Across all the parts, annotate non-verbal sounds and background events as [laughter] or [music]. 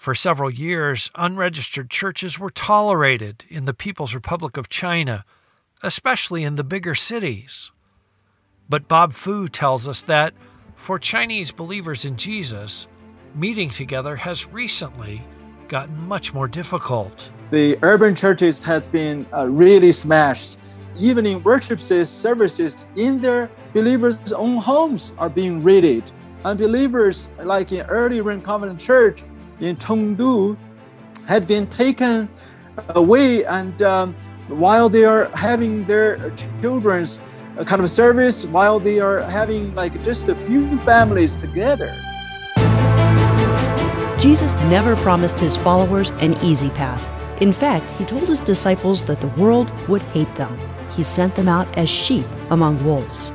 For several years, unregistered churches were tolerated in the People's Republic of China, especially in the bigger cities. But Bob Fu tells us that for Chinese believers in Jesus, meeting together has recently gotten much more difficult. The urban churches have been uh, really smashed. Even in worship services in their believers' own homes are being raided. Unbelievers, like in early Rain Covenant Church, in Chengdu had been taken away, and um, while they are having their children's uh, kind of service, while they are having like just a few families together. Jesus never promised his followers an easy path. In fact, he told his disciples that the world would hate them. He sent them out as sheep among wolves.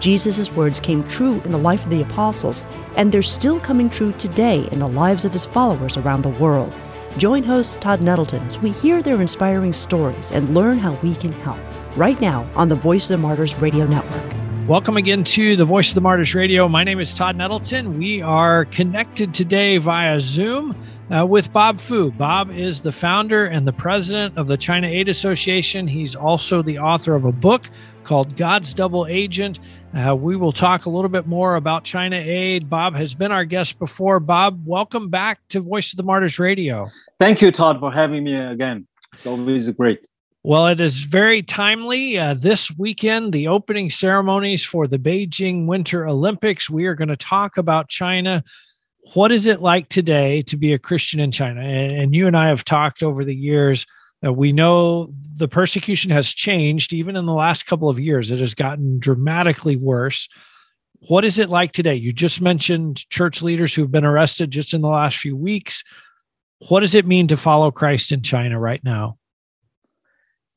Jesus' words came true in the life of the apostles, and they're still coming true today in the lives of his followers around the world. Join host Todd Nettleton as we hear their inspiring stories and learn how we can help. Right now on the Voice of the Martyrs Radio Network. Welcome again to the Voice of the Martyrs Radio. My name is Todd Nettleton. We are connected today via Zoom uh, with Bob Fu. Bob is the founder and the president of the China Aid Association. He's also the author of a book called God's Double Agent. Uh, we will talk a little bit more about China Aid. Bob has been our guest before. Bob, welcome back to Voice of the Martyrs Radio. Thank you, Todd, for having me again. It's always great. Well, it is very timely. Uh, this weekend, the opening ceremonies for the Beijing Winter Olympics. We are going to talk about China. What is it like today to be a Christian in China? And, and you and I have talked over the years uh, we know the persecution has changed even in the last couple of years. It has gotten dramatically worse. What is it like today? You just mentioned church leaders who've been arrested just in the last few weeks. What does it mean to follow Christ in China right now?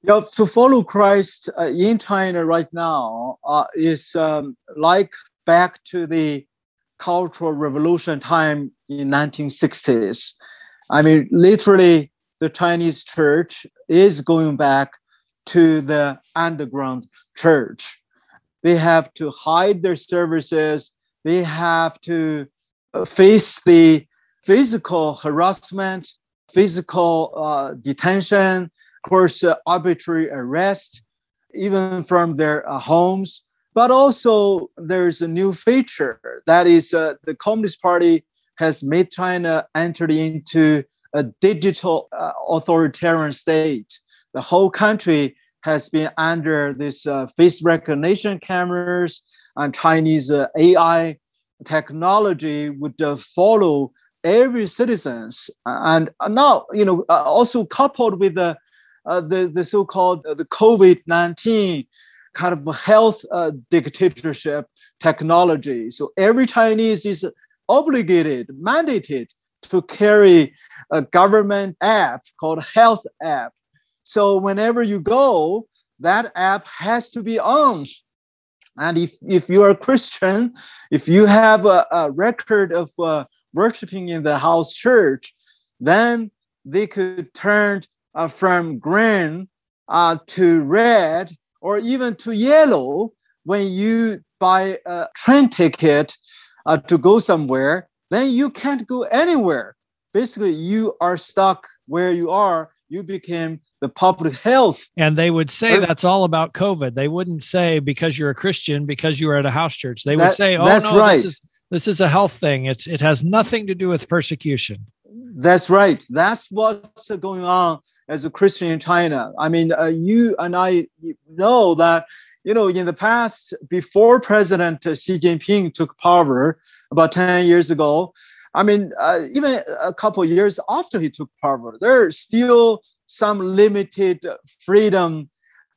Yeah, to follow Christ uh, in China right now uh, is um, like back to the Cultural Revolution time in 1960s. I mean, literally, the Chinese church is going back to the underground church. They have to hide their services. They have to uh, face the physical harassment, physical uh, detention, of course, uh, arbitrary arrest, even from their uh, homes. But also, there's a new feature that is uh, the Communist Party has made China enter into a digital uh, authoritarian state. The whole country has been under this uh, face recognition cameras and Chinese uh, AI technology would uh, follow every citizens. And now, you know, uh, also coupled with the uh, the, the so-called the COVID-19 kind of health dictatorship technology. So every Chinese is obligated, mandated to carry a government app called Health App. So whenever you go, that app has to be on. And if, if you are a Christian, if you have a, a record of uh, worshiping in the house church, then they could turn uh, from green uh, to red or even to yellow when you buy a train ticket uh, to go somewhere then you can't go anywhere. Basically, you are stuck where you are. You became the public health. And they would say that's all about COVID. They wouldn't say because you're a Christian, because you are at a house church. They would that, say, oh, that's no, right. this is this is a health thing. It's it has nothing to do with persecution. That's right. That's what's going on as a Christian in China. I mean, uh, you and I know that you know in the past, before President Xi Jinping took power, about 10 years ago. I mean, uh, even a couple years after he took power, there's still some limited freedom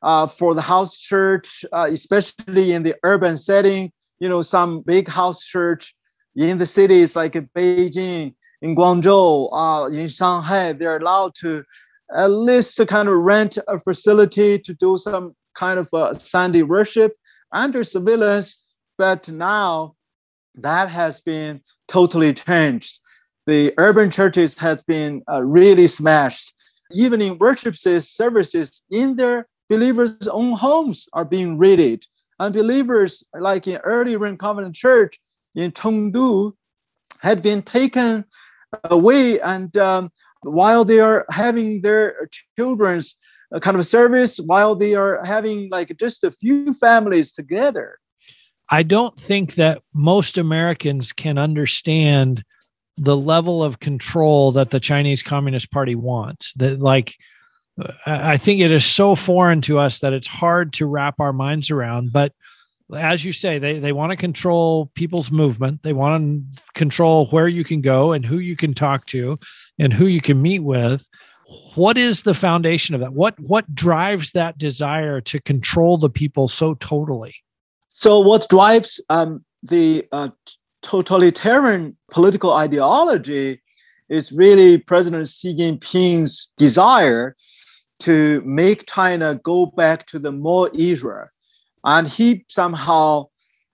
uh, for the house church, uh, especially in the urban setting. You know, some big house church in the cities like Beijing, in Guangzhou, uh, in Shanghai, they're allowed to at least to kind of rent a facility to do some kind of uh, Sunday worship under surveillance. But now that has been totally changed. The urban churches have been uh, really smashed. Even in worship services in their believers' own homes are being raided. And believers, like in early Rain Covenant Church in Chengdu, had been taken away and um, while they are having their children's uh, kind of service while they are having like just a few families together i don't think that most americans can understand the level of control that the chinese communist party wants that like i think it is so foreign to us that it's hard to wrap our minds around but as you say, they, they want to control people's movement. They want to control where you can go and who you can talk to and who you can meet with. What is the foundation of that? What what drives that desire to control the people so totally? So what drives um, the uh, totalitarian political ideology is really President Xi Jinping's desire to make China go back to the Mao era and he somehow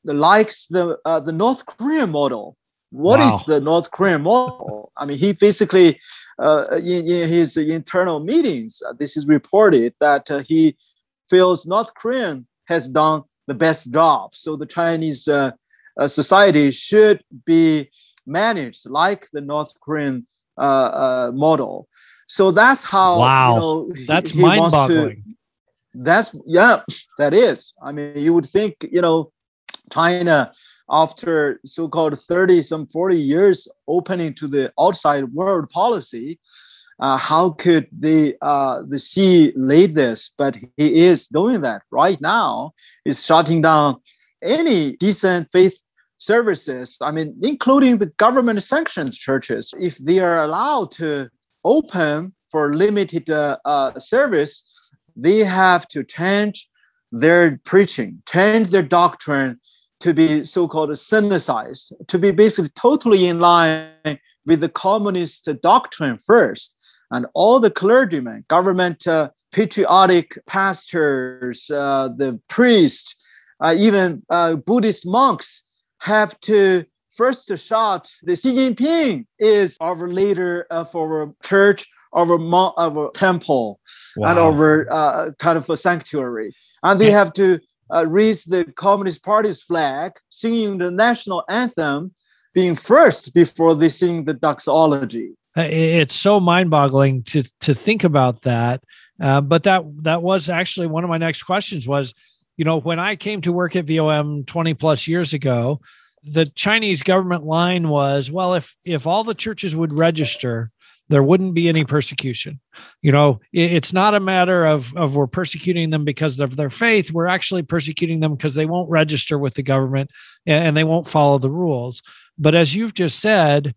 likes the uh, the North Korean model. What wow. is the North Korean model? I mean, he basically uh, in, in, his internal meetings, uh, this is reported that uh, he feels North Korean has done the best job. So the Chinese uh, uh, society should be managed like the North Korean model. So that's how. Wow, you know, that's mind-boggling that's yeah that is i mean you would think you know china after so-called 30 some 40 years opening to the outside world policy uh, how could the uh, the Xi lead this? But he is doing that right now. Is shutting down any decent faith services i mean including the government sanctioned churches. If they are allowed to open for limited uh, uh service they have to change their preaching, change their doctrine to be so-called sinicized, to be basically totally in line with the communist doctrine first. And all the clergymen, government uh, patriotic pastors, uh, the priests, uh, even uh, Buddhist monks have to first shout, the Xi Jinping is our leader of our church over over temple wow. and over uh, kind of a sanctuary, and they have to uh, raise the Communist Party's flag, singing the national anthem, being first before they sing the doxology. Uh, it's so mind-boggling to to think about that. Uh, but that that was actually one of my next questions was, you know, when I came to work at VOM 20 plus years ago, the Chinese government line was, well, if if all the churches would register, there wouldn't be any persecution. You know, it's not a matter of, of we're persecuting them because of their faith. We're actually persecuting them because they won't register with the government and they won't follow the rules. But as you've just said,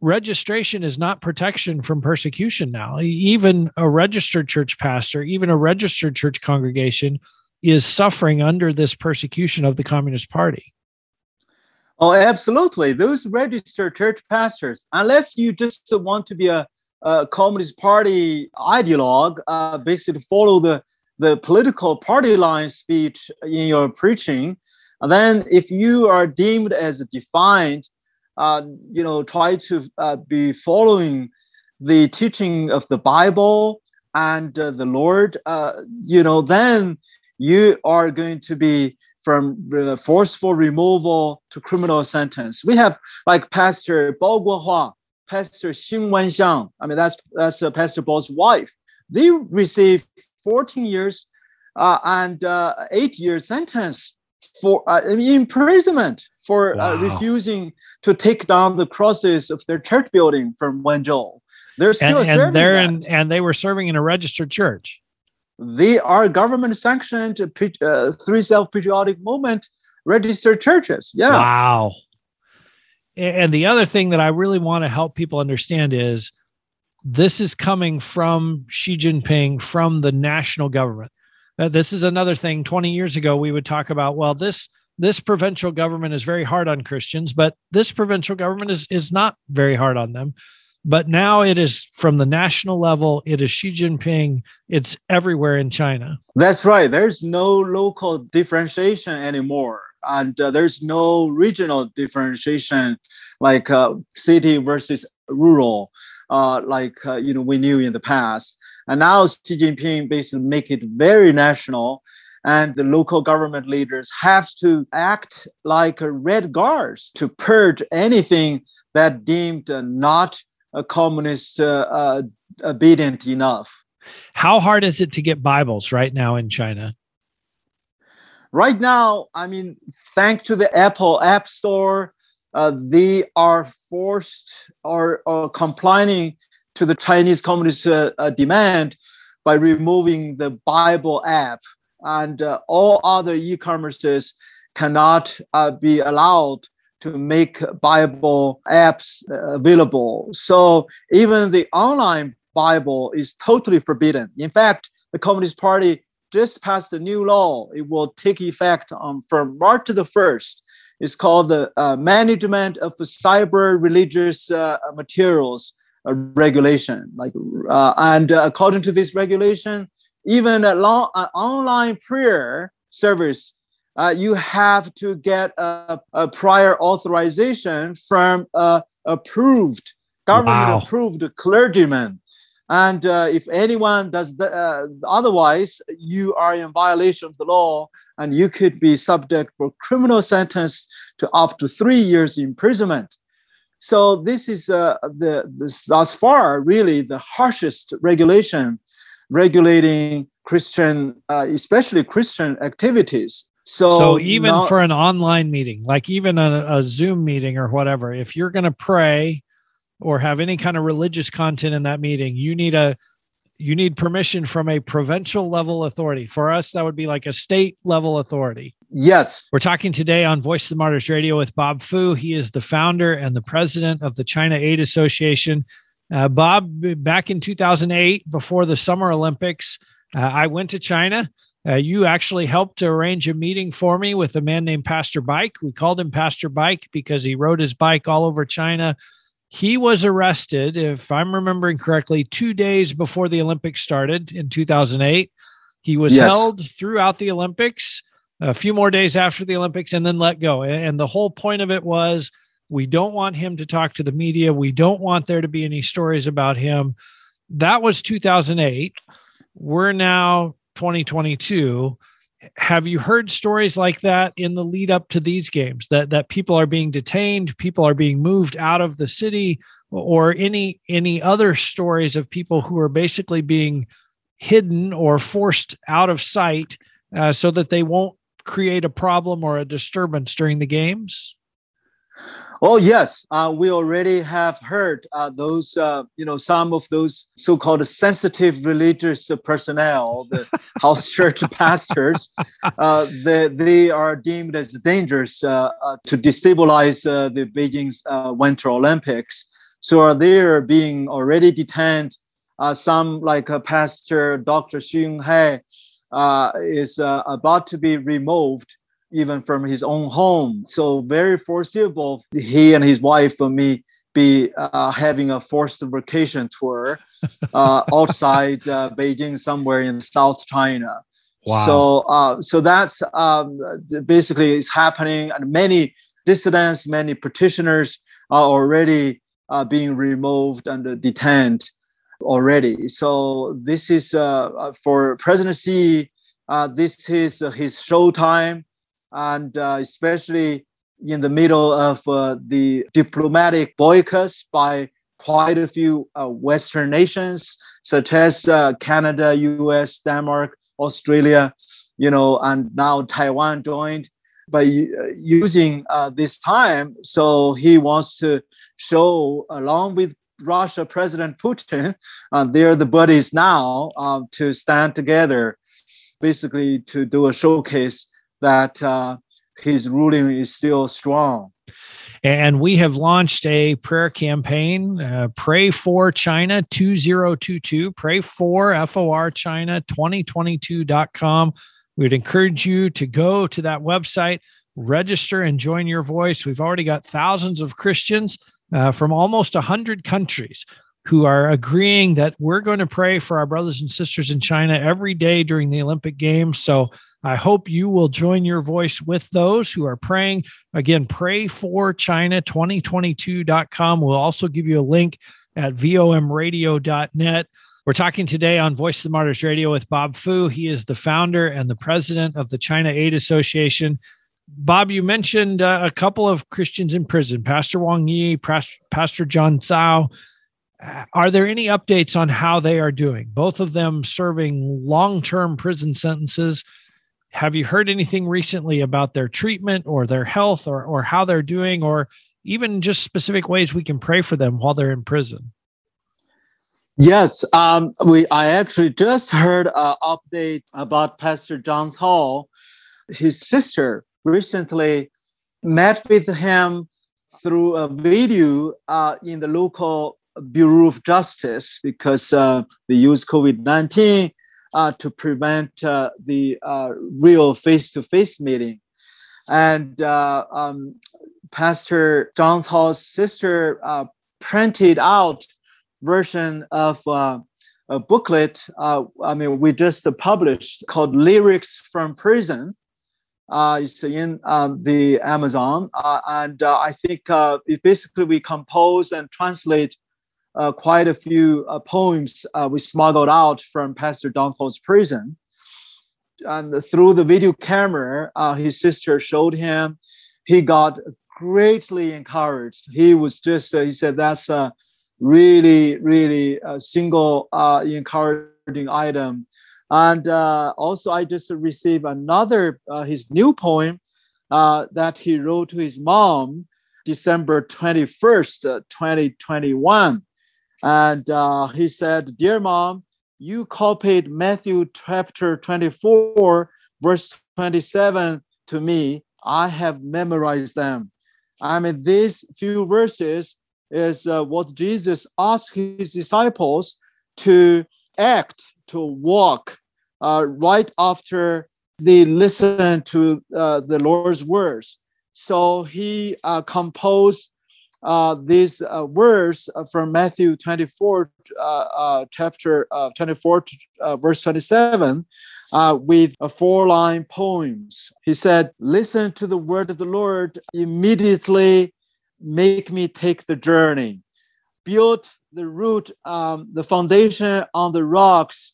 registration is not protection from persecution now. Even a registered church pastor, even a registered church congregation is suffering under this persecution of the Communist Party. Oh, absolutely. Those registered church pastors, unless you just want to be a, a Communist Party ideologue, uh, basically follow the, the political party line speech in your preaching, then if you are deemed as a defined, uh, you know, try to uh, be following the teaching of the Bible and uh, the Lord, uh, you know, then you are going to be from forceful removal to criminal sentence. We have like Pastor Bao Guohua, Pastor Xing Wenxiang. I mean, that's that's uh, Pastor Bao's wife. They received 14 years and eight year sentence for uh, imprisonment for uh, refusing to take down the crosses of their church building from Wenzhou. They're still and, and they're in, and they were serving in a registered church they are government sanctioned uh, three self patriotic movement registered churches. Yeah. Wow. And the other thing that I really want to help people understand is this is coming from Xi Jinping, from the national government. Uh, this is another thing. 20 years ago, we would talk about, well, this this provincial government is very hard on Christians, but this provincial government is is not very hard on them. But now it is from the national level, it is Xi Jinping, it's everywhere in China. That's right. There's no local differentiation anymore. And uh, there's no regional differentiation like uh, city versus rural, uh, like uh, you know we knew in the past. And now Xi Jinping basically make it very national and the local government leaders have to act like red guards to purge anything that deemed not uh, communist uh, obedient enough. How hard is it to get Bibles right now in China? Right now, I mean, thanks to the Apple App Store, uh, they are forced or, or complying to the Chinese Communist uh, uh, demand by removing the Bible app, and uh, all other e-commerces cannot be allowed to make Bible apps available. So even the online Bible is totally forbidden. In fact, the Communist Party just passed a new law. It will take effect um, from March the 1st. It's called the uh, Management of Cyber Religious uh, Materials Regulation. Like, uh, and uh, according to this regulation, even a long, online prayer service, uh, you have to get a, a prior authorization from a approved government wow. approved clergyman and uh, if anyone does the, uh, otherwise, you are in violation of the law and you could be subject for criminal sentence to up to three years imprisonment. So this is uh, the this, thus far really the harshest regulation regulating Christian, uh, especially Christian activities. So, so even for an online meeting, like even a, a Zoom meeting or whatever, if you're going to pray or have any kind of religious content in that meeting, you need a you need permission from a provincial level authority. For us, that would be like a state level authority. Yes. We're talking today on Voice of the Martyrs Radio with Bob Fu. He is the founder and the president of the China Aid Association. Uh, Bob, back in 2008, before the Summer Olympics, uh, I went to China. Uh, you actually helped to arrange a meeting for me with a man named Pastor Bike. We called him Pastor Bike because he rode his bike all over China he was arrested, if I'm remembering correctly, two days before the Olympics started in 2008. He was yes. held throughout the Olympics, a few more days after the Olympics, and then let go. And the whole point of it was we don't want him to talk to the media. We don't want there to be any stories about him. That was 2008. We're now 2022 have you heard stories like that in the lead up to these games that that people are being detained people are being moved out of the city or any any other stories of people who are basically being hidden or forced out of sight uh, so that they won't create a problem or a disturbance during the games Oh yes, uh, we already have heard uh, those, uh, you know, some of those so-called sensitive religious personnel, the [laughs] house church pastors, uh, they, they are deemed as dangerous uh, uh, to destabilize the Beijing's Winter Olympics. So they are being already detained. some like Pastor Dr. Xun Hai is about to be removed even from his own home. So very foreseeable, he and his wife and me be uh, having a forced vacation tour uh, [laughs] outside uh, Beijing, somewhere in South China. Wow. So, uh, so that's um, basically is happening, and many dissidents, many petitioners are already uh, being removed and detained already. So this is uh, for President Xi. this is his showtime and uh, especially in the middle of uh, the diplomatic boycotts by quite a few uh, Western nations, such as uh, Canada, US, Denmark, Australia, you know, and now Taiwan joined. By uh, using uh, this time, so he wants to show, along with Russia President Putin, they're the buddies now to stand together, basically to do a showcase that uh, his ruling is still strong. And we have launched a prayer campaign, uh, Pray for China 2022, Pray for FOR China 2022.com. We would encourage you to go to that website, register, and join your voice. We've already got thousands of Christians uh, from almost 100 countries who are agreeing that we're going to pray for our brothers and sisters in China every day during the Olympic Games. So I hope you will join your voice with those who are praying. Again, prayforchina2022.com. We'll also give you a link at vomradio.net. We're talking today on Voice of the Martyrs Radio with Bob Fu. He is the founder and the president of the China Aid Association. Bob, you mentioned uh, a couple of Christians in prison, Pastor Wang Yi, Pastor John Tsao Are there any updates on how they are doing? Both of them serving long term prison sentences. Have you heard anything recently about their treatment or their health or, or how they're doing, or even just specific ways we can pray for them while they're in prison? Yes, um, we. I actually just heard an update about Pastor John Tsao. His sister recently met with him through a video uh, in the local Bureau of Justice because uh, they use COVID 19 uh, to prevent uh, the uh, real face to face meeting. And uh, um, Pastor John Tsao's sister printed out version of a booklet. I mean, we just published called Lyrics from Prison uh, it's in um, the Amazon, uh, and uh, I think uh, basically we compose and translate uh, quite a few uh, poems we smuggled out from Pastor Don prison. And through the video camera, his sister showed him. He got greatly encouraged. He was just he said that's a really really single encouraging item and uh, also, I just received another uh, his new poem uh, that he wrote to his mom, December twenty first, uh, twenty twenty one, and uh, he said, "Dear mom, you copied Matthew chapter twenty four, verse twenty seven to me. I have memorized them. I mean, these few verses is uh, what Jesus asked his disciples to act to walk uh, right after they listen to uh, the Lord's words. So he uh, composed uh, these uh, words from Matthew 24, uh, chapter 24, verse 27, with four line poems. He said, Listen to the word of the Lord, immediately make me take the journey. Build the root, um, the foundation on the rocks,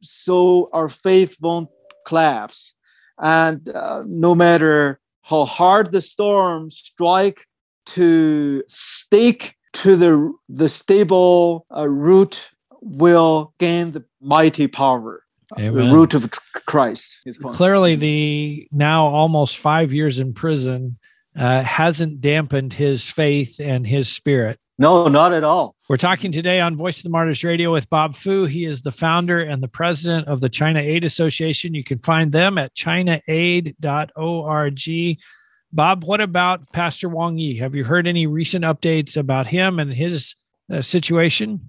so our faith won't collapse. And uh, no matter how hard the storm strike, to stick to the the stable uh, root will gain the mighty power. Amen. The root of Christ. Clearly, the now almost five years in prison uh, hasn't dampened his faith and his spirit. No, not at all. We're talking today on Voice of the Martyrs Radio with Bob Fu. He is the founder and the president of the China Aid Association. You can find them at chinaaid.org. Bob, what about Pastor Wang Yi? Have you heard any recent updates about him and his uh, situation?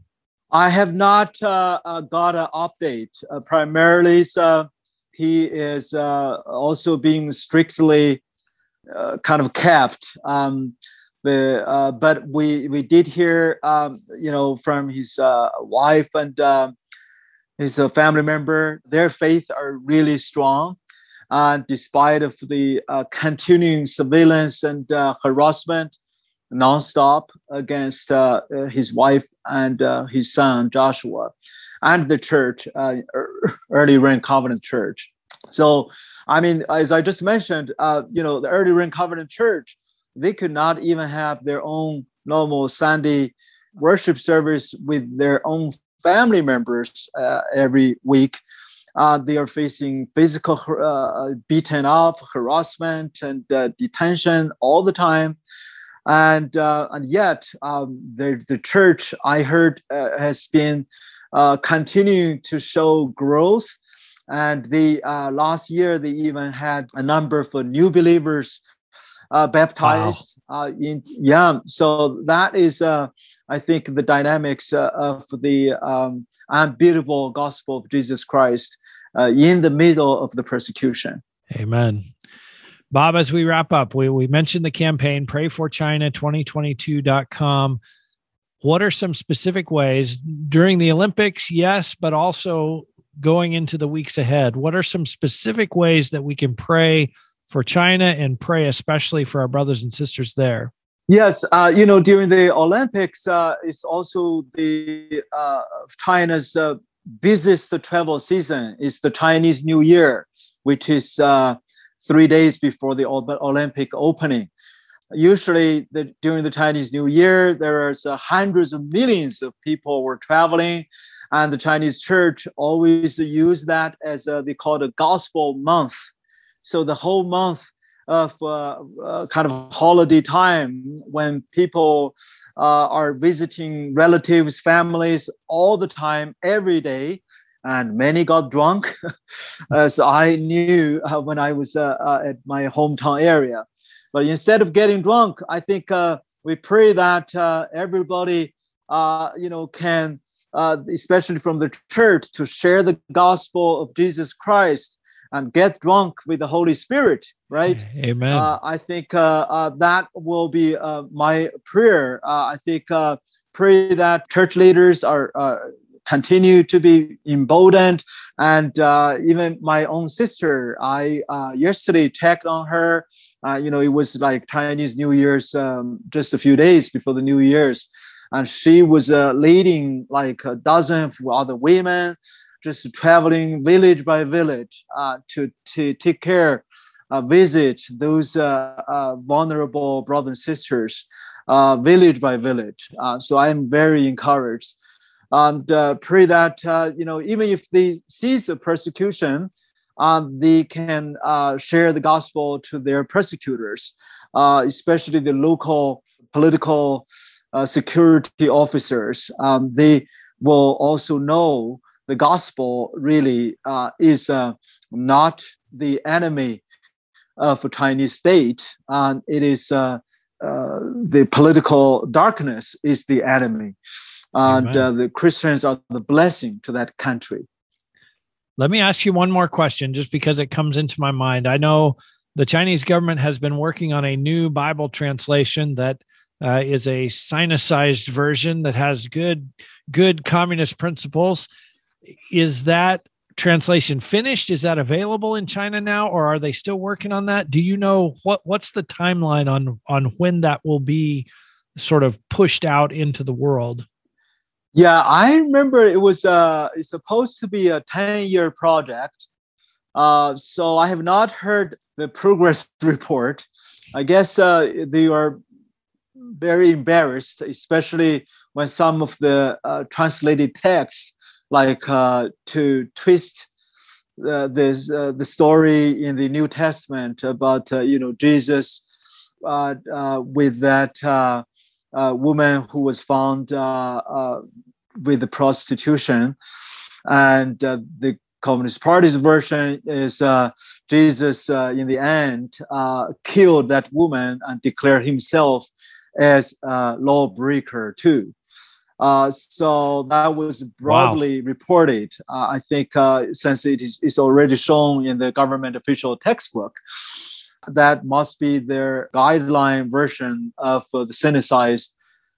I have not uh, uh, got an update. Uh, primarily, uh, he is uh, also being strictly kind of kept. Um, the, uh, but we we did hear um, you know from his uh, wife and uh, his uh, family member their faith are really strong uh, despite of the uh, continuing surveillance and uh, harassment nonstop against his wife and his son Joshua and the church early rain covenant church. So I mean as I just mentioned you know the early rain covenant church they could not even have their own normal Sunday worship service with their own family members uh, every week. Uh, they are facing physical uh, beaten up, harassment, and uh, detention all the time. And uh, and yet, um, the the church I heard uh, has been continuing to show growth. And the last year, they even had a number of new believers uh, baptized wow. uh, in yeah. So that is uh, i think the dynamics uh, of the um, unbeatable gospel of jesus christ uh, in the middle of the persecution. Amen. Bob as we wrap up we, we mentioned the campaign pray for china 2022.com what are some specific ways during the olympics yes but also going into the weeks ahead what are some specific ways that we can pray for China and pray especially for our brothers and sisters there. Yes, uh, you know, during the Olympics, uh, it's also the uh, China's uh, busiest travel season. It's the Chinese New Year, which is uh, three days before the Olympic opening. usually the, during the Chinese New Year, there are uh, hundreds of millions of people were traveling, and the Chinese church always use that as they call it a gospel month. So the whole month of uh, uh, kind of holiday time when people uh, are visiting relatives, families all the time, every day, and many got drunk, [laughs] as I knew uh, when I was at my hometown area. But instead of getting drunk, I think we pray that everybody, you know, can, uh, especially from the church, to share the gospel of Jesus Christ and get drunk with the Holy Spirit, right? [laughs] Amen. Uh, I think uh, that will be my prayer. I think pray that church leaders are continue to be emboldened. And uh, even my own sister, I uh, yesterday checked on her. Uh, you know, it was like Chinese New Year's, um, just a few days before the New Year's, and she was uh, leading like a dozen of other women, just traveling village by village uh, to to take care, uh, visit those vulnerable brothers and sisters. village by village. so I am very encouraged and uh, pray that uh, you know even if they cease the persecution, uh, they can uh, share the gospel to their persecutors, uh, especially the local political uh, security officers. Um, they will also know the gospel really uh, is uh, not the enemy uh, of a Chinese state, and it is the political darkness is the enemy and uh, the Christians are the blessing to that country. Let me ask you one more question, just because it comes into my mind. I know the Chinese government has been working on a new Bible translation that uh, is a sinicized version that has good good communist principles. Is that translation finished? Is that available in China now, or are they still working on that? Do you know what what's the timeline on on when that will be sort of pushed out into the world? Yeah, I remember it was uh, it's supposed to be a 10 year project. Uh, so I have not heard the progress [laughs] report. I guess uh, they are very embarrassed, especially when some of the uh, translated texts, like uh, to twist uh, this, uh, the story in the New Testament about uh, you know Jesus uh, uh, with that woman who was found with the prostitution, and the Communist Party's version is Jesus in the end killed that woman and declared himself as a lawbreaker too. Uh, so that was broadly wow. reported. Uh, I think uh, since it is it's already shown in the government official textbook, that must be their guideline version of uh, the sinicized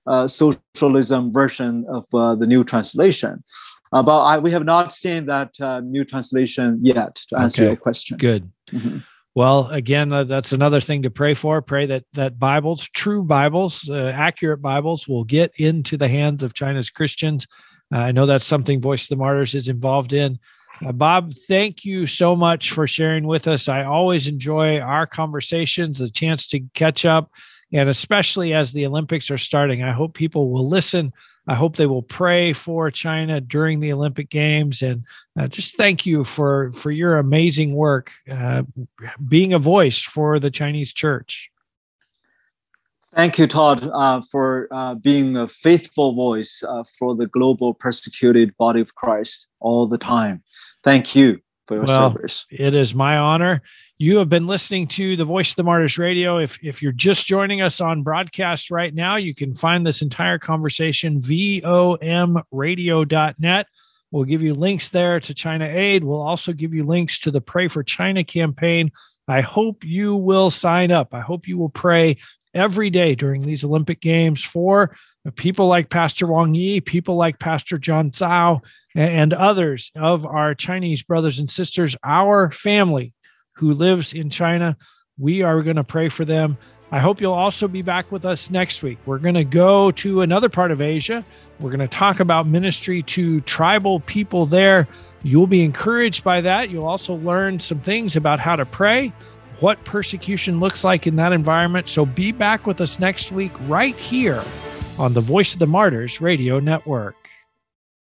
uh, socialism version of uh, the new translation. Uh, but I, we have not seen that uh, new translation yet to answer okay. your question. Good. Mm-hmm. Well, again, uh, that's another thing to pray for. Pray that that Bibles, true Bibles, uh, accurate Bibles, will get into the hands of China's Christians. I know that's something Voice of the Martyrs is involved in. Uh, Bob, thank you so much for sharing with us. I always enjoy our conversations, the chance to catch up, and especially as the Olympics are starting. I hope people will listen. I hope they will pray for China during the Olympic Games, and uh, just thank you for for your amazing work, uh, being a voice for the Chinese Church. Thank you, Todd, uh, for uh, being a faithful voice uh, for the global persecuted body of Christ all the time. Thank you for your well, service. It is my honor. You have been listening to the Voice of the Martyrs Radio. If, if you're just joining us on broadcast right now, you can find this entire conversation vomradio.net. We'll give you links there to China Aid. We'll also give you links to the Pray for China campaign. I hope you will sign up. I hope you will pray every day during these Olympic Games for people like Pastor Wang Yi, people like Pastor John Tsao, and others of our Chinese brothers and sisters, our family who lives in China. We are going to pray for them. I hope you'll also be back with us next week. We're going to go to another part of Asia. We're going to talk about ministry to tribal people there. You'll be encouraged by that. You'll also learn some things about how to pray what persecution looks like in that environment. So be back with us next week, right here on the Voice of the Martyrs Radio Network.